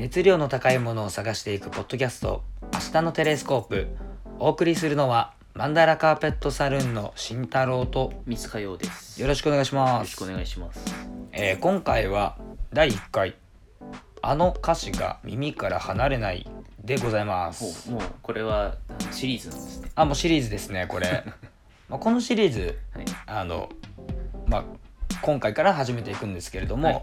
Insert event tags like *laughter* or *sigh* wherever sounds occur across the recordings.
熱量の高いものを探していくポッドキャスト「明日のテレスコープ」お送りするのはマンダラカーペットサルーンの慎太郎と三塚洋です。よろしくお願いしますよろしくお願いします。えー今回は第1回「あの歌詞が耳から離れない」でございますもうこれはシリーズなんですね。あもうシリーズですねこれ *laughs* まあこのシリーズはい。あのまあ今回から始めていくんですけれども、はい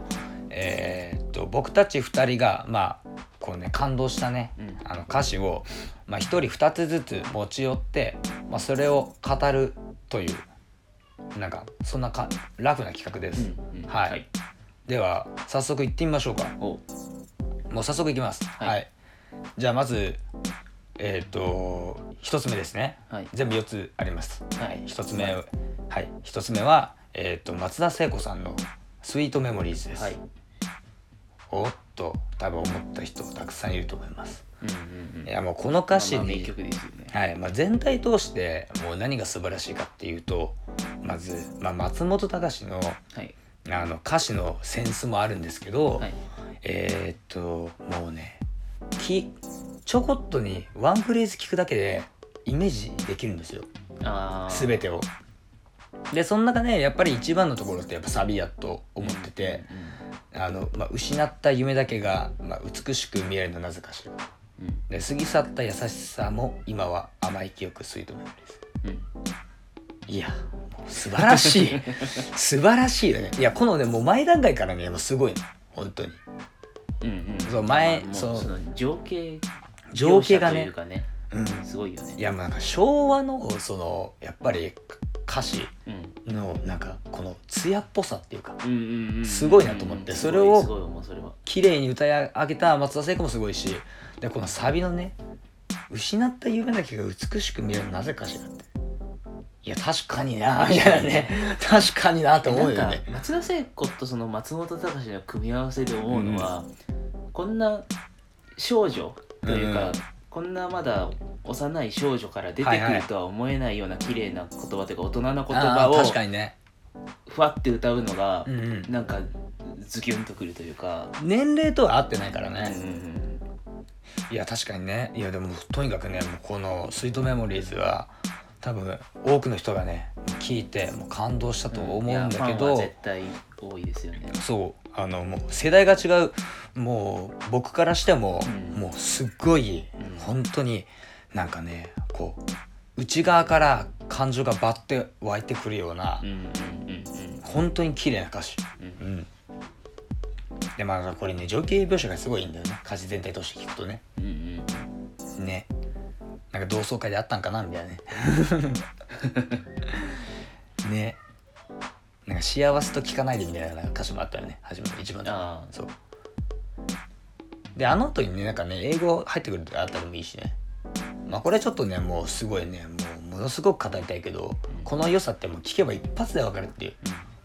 えーっと僕たち2人がまあこうね感動したね、うん。あの歌詞を、まあ、1人2つずつ持ち寄って、まあ、それを語るというなんかそんなかラフな企画です、うんうん。はい。はい。では早速行ってみましょうか。おもう早速いきます。はい。はい、じゃあまずえーっと1つ目ですね。はい。全部4つあります。はい。一つ目はい。一つ目はえっ、と松田聖子さんのスイートメモリーズです、はい。おっと多分思った人たくさんいると思いますうんうんうん。いやもうこの歌詞に、ね。はいまあ、全体通してもう何が素晴らしいかっていうとまず、まあ、松本隆のはいあの歌詞のセンスもあるんですけど、はい。えーっともうねきちょこっとにワンフレーズ聞くだけでイメージできるんですよああ。全てを。でその中でやっぱり一番のところってやっぱサビやと思ってて、あのまあ、失った夢だけが、まあ、美しく見えるのなぜかしら。うん。うんで過ぎ去った優しさも今は甘い記憶吸い止めるです。うん。いや素晴らしい。*laughs* 素晴らしいよね。いやこのねもう前段階からねもうすごいの。本当に。うんうん。そう前まあその情景情景がねね。うんすごいよね。いやもうなんか昭和のそのやっぱり歌詞うん。のなんかこの艶っぽさっていうかうんうんうん。すごいなと思ってうんそれを。綺麗に歌い上げた松田聖子もすごいしでこのサビのね「失った夢だけが美しく見えるのなぜかしら」っていや確かにな *laughs* みたいなね確かになと思うよね松田聖子とその松本隆の組み合わせで思うのは、こんな少女というか、うんこんなまだ幼い少女から出てくるとは思えないような綺麗な言葉というか大人の言葉を確かにね、ふわって歌うのがうんうん、なんかズキュンとくるというか、年齢とは合ってないからうんね、いや確かにね。いやでもとにかくねこの「スイートメモリーズ」は多分多くの人がね聞いてもう感動したと思うんだけいやファンはど、絶対多いですよね。そうあのもう世代が違うもう僕からしても、うん。もうすっごい、うん。本当になんかねこう内側から感情がバッて湧いてくるような、うんうんうん本当に綺麗な歌詞。うん。うん。でまあこれね情景描写がすごいいいんだよね。歌詞全体として聞くとね。うんうんうん。ね。なんか同窓会であったんかなみたいなね。*laughs* ねなんか幸せと聞かないでみたいな歌詞もあったよね。初めの一番のああそう。であの後にねなんかね英語入ってくるとかあったらもいいしね。まあこれちょっとねもうすごいねもうものすごく語りたいけど、この良さってもう聞けば一発でわかるっていう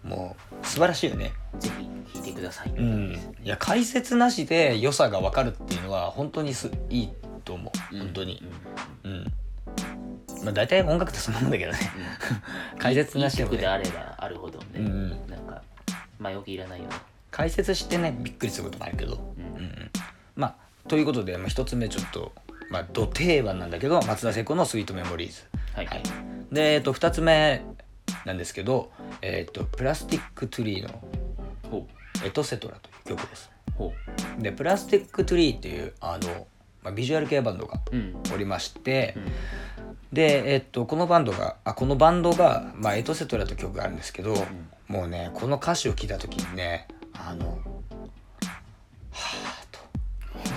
もう素晴らしいよね。ぜひ聴いてください。うん。いや解説なしで良さがわかるっていうのは本当にすいいと思う。本当に。うん。うん、まあ大体音楽ってそんなもんだけどね。*laughs* 解説なしでもね。であれば前置きいらないよね。解説してねびっくりすることもあるけど。うん。うんうん。まあということで、まあ、一つ目ちょっとまあど定番なんだけど松田聖子の「スイートメモリーズ」はい、はい。で、えっと、二つ目なんですけど「えっとプラスティック・トゥリー」のほ「エトセトラ」という曲です。う。ほでプラスティック・トゥリーっていうあの、まあ、ビジュアル系バンドがううん。おりまして、うん。で、えっと、このバンドがあこのバンドが、まあ、エトセトラという曲があるんですけど、もうねこの歌詞を聞いた時にねあのはあと。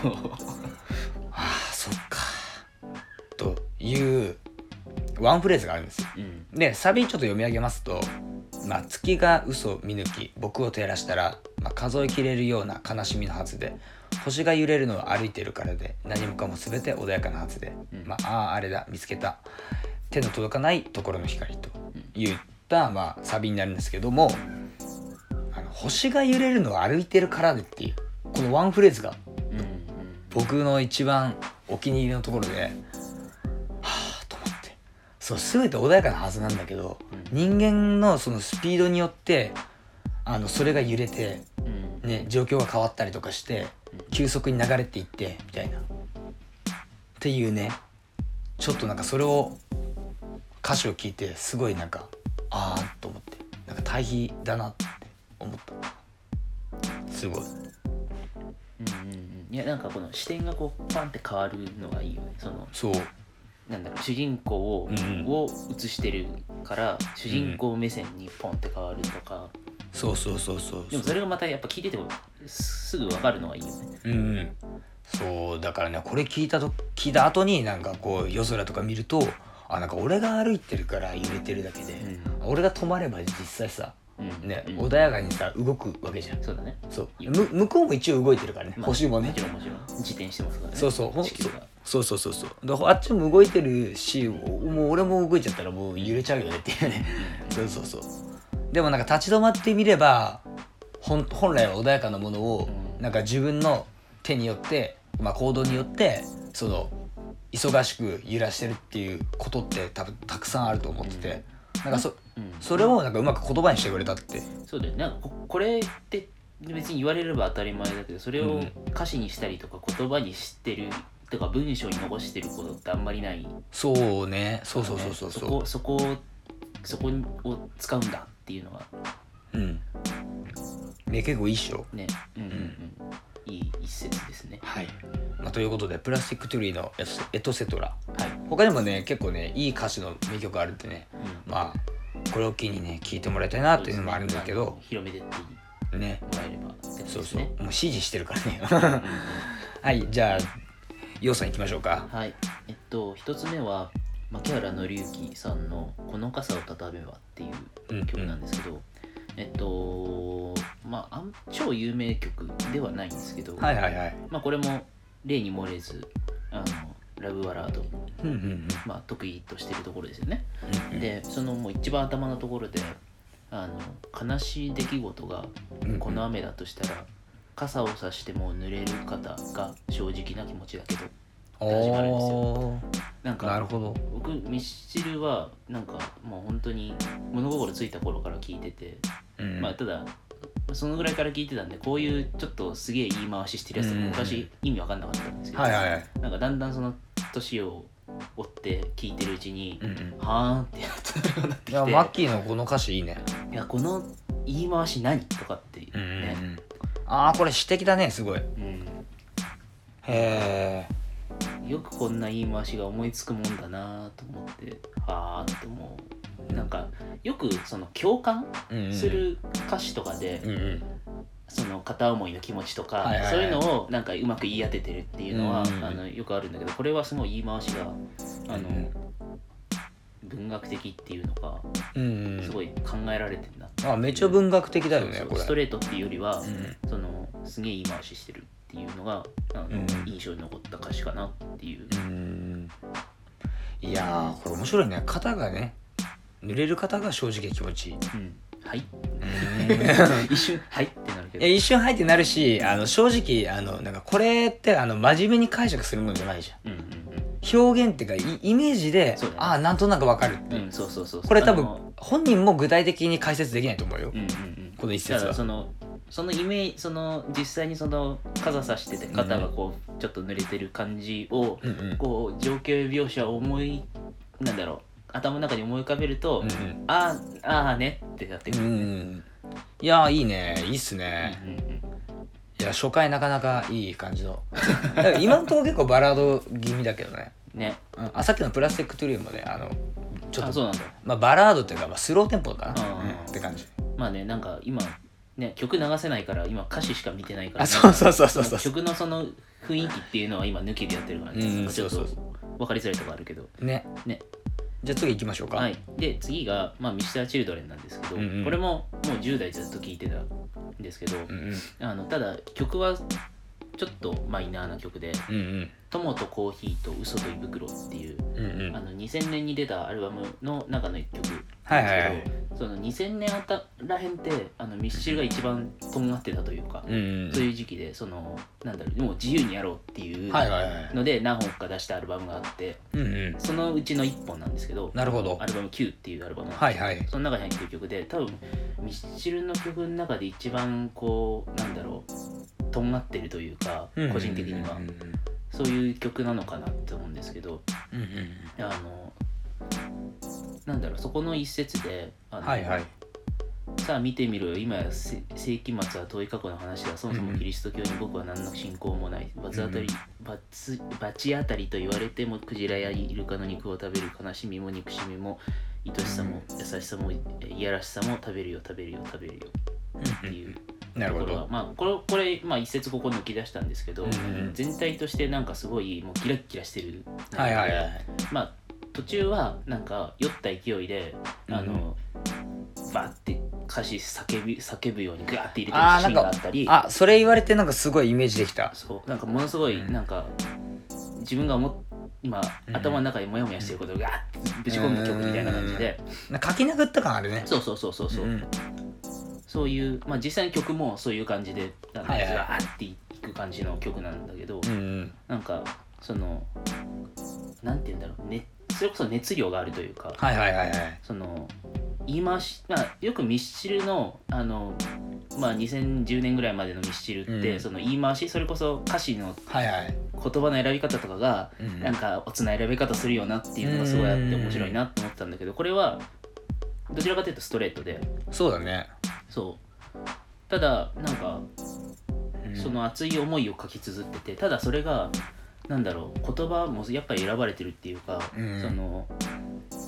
*laughs* ああそっか。というワンフレーズがあるんですよ。うん。でサビちょっと読み上げますと「まあ、月が嘘見抜き僕を照らしたら、まあ、数えきれるような悲しみのはずで星が揺れるのは歩いてるからで何もかも全て穏やかなはずで、うん。まああああれだ見つけた。手の届かないところの光と言った、まあ、サビになるんですけどもあの星が揺れるのは歩いてるからでっていうこのワンフレーズが僕の一番お気に入りのところではあと思って。そう全て穏やかなはずなんだけど、人間のそのスピードによってあのそれが揺れて、うん。ね、状況が変わったりとかして急速に流れていってみたいな。っていうねちょっとなんかそれを歌詞を聞いてすごいなんかああと思ってなんか対比だなって思った。すごい。うんうんうん。いやなんかこの視点がこうパンって変わるのがいいよね。そのそう。なんだろう主人公を,、うんうん。を映してるから主人公目線にポンって変わるとか、そうそうそうそうでもそれがまたやっぱ聞いててもすぐ分かるのがいいよね。うんうん。そうだからねこれ聞いたと聞いた後になんかこう夜空とか見るとあなんか俺が歩いてるから揺れてるだけで、俺が止まれば実際さうん。ね、うん。穏やかにさ動くわけじゃん。そうだね。そう。む向こうも一応動いてるからね、まあ星もね。もちろんもちろん。自転してますからね。そうそう。ほん地球が。そう。そうそうそうだからあっちも動いてるしもう俺も動いちゃったらもう揺れちゃうよねっていうね。そうそうそう。でもなんか立ち止まってみれば本本来は穏やかなものをうん。なんか自分の手によって、まあ、行動によってその忙しく揺らしてるっていうことって多分たくさんあると思ってて、なんかそうんそれをなんかうまく言葉にしてくれたって。そうだよね。なんかここれって別に言われれば当たり前だけどそれをうん。歌詞にしたりとか言葉にしてるとか文章に残してることってあんまりない。そうね。そうそうそうそう。そう、そこそこをそこを使うんだっていうのがうん。ね結構いいっしょ。ね。うんうんうん。いい一節ですね。はい、まあ、ということで Plastic Tree のエトセトラ。はい、他にもね結構ねいい歌詞の名曲あるんでね。うん。まあこれを機にね聞いてもらいたいなっていうのもあるんだけどね。広めてってね。もらえればってことそうそう、ですねもう指示してるからね。うんうんうん。*laughs* はいじゃあようさん行きましょうか。はい。えっと一つ目は牧原紀之さんの「この傘を畳めば」っていう曲なんですけど、えっとまああん超有名曲ではないんですけど、はいはいはい。まあ、これも例に漏れずラブバラード、うんうんうん。まあ、得意としてるところですよね。うんでそのもう一番頭のところであの悲しい出来事がうんこの雨だとしたら傘を差しても濡れる方が正直な気持ちだけど始まるんですよ。おなんーなるかほど。僕ミスチルはなんかもう本当に物心ついた頃から聞いてて、うん。まあただそのぐらいから聞いてたんでこういうちょっとすげえ言い回ししてるやつうん昔意味わかんなかったんですけど、はいはいはい。なんかだんだんその年を追って聞いてるうちに、うんうん。はーんってやつようになっていやきてマッキーのこの歌詞いいね。いやこの言い回し何とかってね、うんうんうん。ああこれ詩的だねすごい。へうん。えよくこんな言い回しが思いつくもんだなと思ってはあって思う。なんかよくその共感する歌詞とかで、うんうんその片思いの気持ちとか、はいはいはい。そういうのをなんかうまく言い当ててるっていうのは、うんあのよくあるんだけどこれはすごい言い回しがあの、うん。文学的っていうのかうんうん。すごい考えられてるなってあめっちゃ文学的だよねそうこれ。ストレートっていうよりは、うんそのすげえ言い回ししてるっていうのがあの、うん印象に残った歌詞かなっていう、うん。いやーこれ面白いね。肩がね濡れる肩が正直気持ちいい。うん。はい。うん。*laughs* 一瞬はいってなるけど。いや一瞬入ってなるしあの正直あのなんかこれってあの真面目に解釈するものじゃないじゃん。うんうん表現っていうかイイメージで、ああなんとなくわかる。う、うんうんそうそうそう。これ多分本人も具体的に解説できないと思うよ、うんうんうん。この一だ節はそのそのイメージその実際にその傘さしてて肩がこうちょっと濡れてる感じを、うんうん。こう情景描写を思いなんだろう頭の中に思い浮かべると、うんうん。あーあーねってなってくうる、んいやーいいね。いいっすね、うんうんうんいや初回なかなかいい感じの。今のところ結構バラード気味だけどね、ね。うん、あさっきの Plastic Tree もねあのちょっとあそうなんだ。まあ、バラードっていうか、まあ、スローテンポかな、うんうん。って感じ。まあねなんか今ね曲流せないから今歌詞しか見てないから、あそうそうそうそうそう。曲のその雰囲気っていうのは今抜きでやってるからね、うんちょっと分かりづらいとこあるけど。ね。ねじゃあ次行きましょうか。はい、で次が、まあ、 Mr.Children なんですけど、うんうん。これももう10代ずっと聴いてたんですけど、うんうん。あのただ曲はちょっとマイナーな曲でうんうん「友とコーヒーと嘘と胃袋」っていう、うんうん。あの2000年に出たアルバムの中の一曲なんですけど、はいはいはいその2000年あたらへんってあのミスチルが一番とんがってたというか、うんうんそういう時期でそのなんだろうもう自由にやろうっていうはいはいはいので何本か出したアルバムがあってうんうん。そのうちの1本なんですけどなるほど。アルバム Q っていうアルバム。なんですはいはい。その中に入ってる曲で多分ミスチルの曲の中で一番こうなんだろうとんがってるというか個人的にはうんうんそういう曲なのかなって思うんですけどうんうんあのなんだろうそこの一節であの、はいはい。さあ見てみろよ。今やせ世紀末は遠い過去の話だ。そもそもキリスト教に僕は何の信仰もない。罰当たり罰罰当たりと言われてもクジラやイルカの肉を食べる悲しみも憎しみも愛しさも優しさもえいやらしさも食べるよ食べるよ食べるよっていうなるほど。まあこれこれ、まあ、一節ここ抜き出したんですけど、うんうん全体としてなんかすごいもうキラッキラしてる。はいはいはい。まあ途中はなんか酔った勢いであの、バーって歌詞叫び叫ぶようにガーって入れてるシーンがあったり。あそれ言われてなんかすごいイメージできた。そう。なんかものすごいうん。なんか自分が思っ今、うん。頭の中にモヤモヤしてることをガーってぶち込む曲みたいな感じで、なんか書き殴った感あるね。そうそうそうそうそう、んそういうまあ実際に曲もそういう感じでなんかはいはーっていく感じの曲なんだけど、うんうん。なんかそのなんて言うんだろう、ね、それこそ熱量があるというか、はいはいはいはい。その言い回し、まあ、よくミスチルのあの、まあ、2010年ぐらいまでのミスチルって、うん。その言い回しそれこそ歌詞のはいはい。言葉の選び方とかが、うんなんかおつな選び方するよなっていうのがすごいあってうん面白いなって思ってたんだけどこれはどちらかというとストレートでそうだねそう。ただなんかうん。その熱い思いを書き綴っててただそれがなんだろう言葉もやっぱり選ばれてるっていうか、うん。その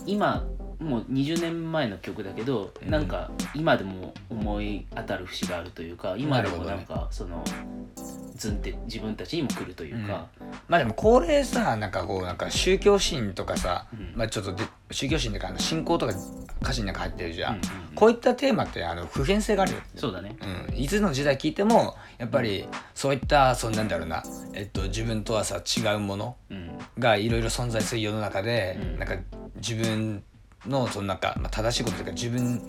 今もう20年前の曲だけど、うん。なんか今でも思い当たる節があるというか今でもなんかそのずんって自分たちにも来るというか、まあでもこれさなんかこうなんか宗教心とかさ、うん。まあちょっとで宗教心とか信仰とか歌詞の中入ってるじゃん、うんうんうん。こういったテーマってあの普遍性があるよ。そうだね。うん、いつの時代聞いてもやっぱりそういったそうなんだろうな、えっと、自分とはさ違うものうん。がいろいろ存在する世の中で、うん。なんか自分のそのなんか、まあ、正しいことというか自分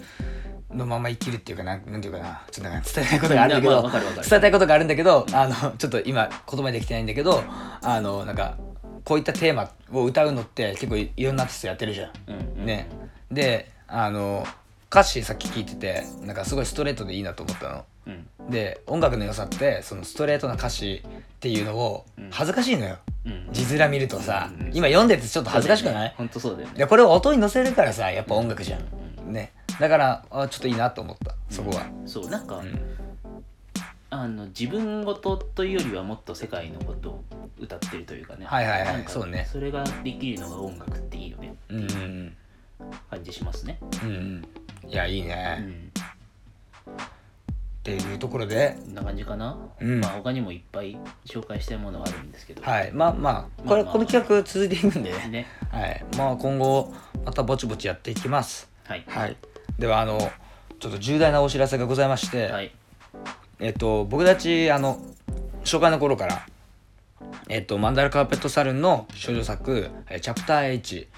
のまま生きるっていうかなんなんていうかな。ちょっと *laughs* 伝えたいことがあるんだけど、まあ伝えたいことがあるんだけどあのちょっと今言葉にできてないんだけどあのなんかこういったテーマを歌うのって結構いいろんなアーティストやってるじゃん。うんうん。ね。であの歌詞さっき聞いててなんかすごいストレートでいいなと思ったの。うん。で音楽の良さってそのストレートな歌詞っていうのをうん。恥ずかしいのよ、うん。字面見るとさ、うん。今読んでてちょっと恥ずかしくない、本当そうだよね。でこれを音に乗せるからさやっぱ音楽じゃん、うん。ね。だからあちょっといいなと思った。そこは、そうなんか、うん。あの自分事というよりはもっと世界のことを歌ってるというかね。はいはいはい。そうね。それができるのが音楽っていいよねうんうん感じしますね。うんうん。いやいいうね、ん。っていうところで。こんな感じかな、うん。まあ他にもいっぱい紹介したいものはあるんですけど。はい。まあまあこれ、まあまあ。この企画続いていくんでね。ね。はい。まあ今後またぼちぼちやっていきます。はい。はい。ではあのちょっと重大なお知らせがございまして、はい。えっと、僕たちあの初回の頃から、えっと、マンダラカーペットサルンの少女作「えチャプター H」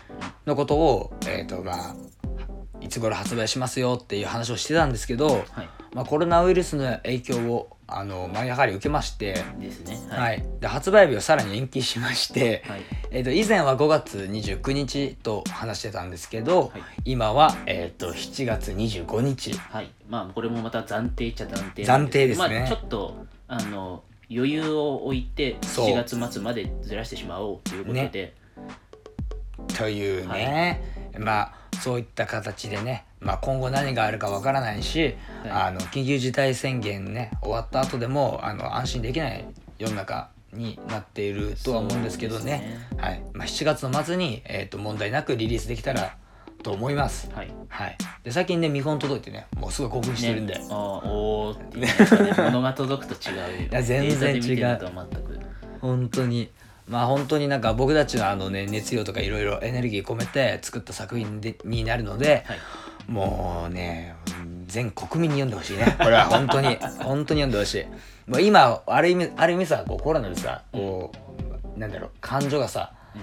のことを、えっとまあ、いつ頃発売しますよっていう話をしてたんですけど、はい。まあ、コロナウイルスの影響をあの、まあ、やはり受けまして、ですね。はい。で発売日をさらに延期しまして、はい。えっと以前は5月29日と話してたんですけど、はい。今は、えっと7月25日。はい。まあこれもまた暫定っちゃ暫定暫定ですね。まあちょっとあの余裕を置いてそう。7月末までずらしてしまおうということで、というね、まあそういった形でね、まあ、今後何があるかわからないし、はい。あの緊急事態宣言ね終わった後でもあの安心できない世の中になっているとは思うんですけどね。そうですはい。まあ、7月の末に、えー、と問題なくリリースできたらと思います。はい。はい、で最近ね見本届いてねもうすごい興奮してるんで、ね、あーおーっていうやっぱね。*laughs* 物が届くと違う。よや全然違う。とは全く。本当に。まあ本当になんか僕たちのあのね熱量とかいろいろエネルギー込めて作った作品でになるので、はい。もうね全国民に読んでほしいね。これは。*laughs* 本当に。本当に読んでほしい。もう今ある意味ある意味さこうコロナでさこうなんだろう感情がさうん。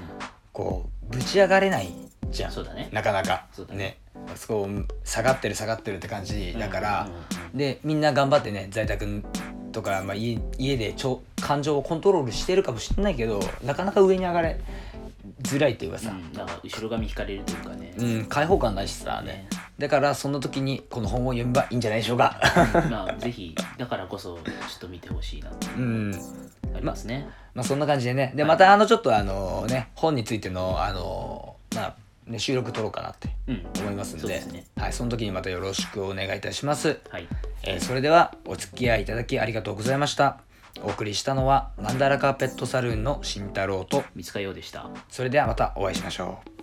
こうぶち上がれないじゃん。そうだね。なかなか。そうだね。ね。そこ下がってる下がってるって感じだから、でみんな頑張ってね在宅とか、まあ、家家でちょ感情をコントロールしてるかもしれないけどなかなか上に上がれづらいっていうかさ、うん。だから後ろ髪引かれるというかね。うん、開放感ないしさね。ね。だからその時にこの本を読めばいいんじゃないでしょうか。まあぜひだからこそちょっと見てほしいなってうん。ありますね、まあそんな感じでね。ではい。またあのちょっとあのね本についてのあのまあね収録取ろうかなってうん。思いますんで。そうですね。はい、その時にまたよろしくお願いいたします、はい。えーそれではお付き合いいただきありがとうございました。お送りしたのはマンダラカーペットサルーンの慎太郎と見つかようでした。それではまたお会いしましょう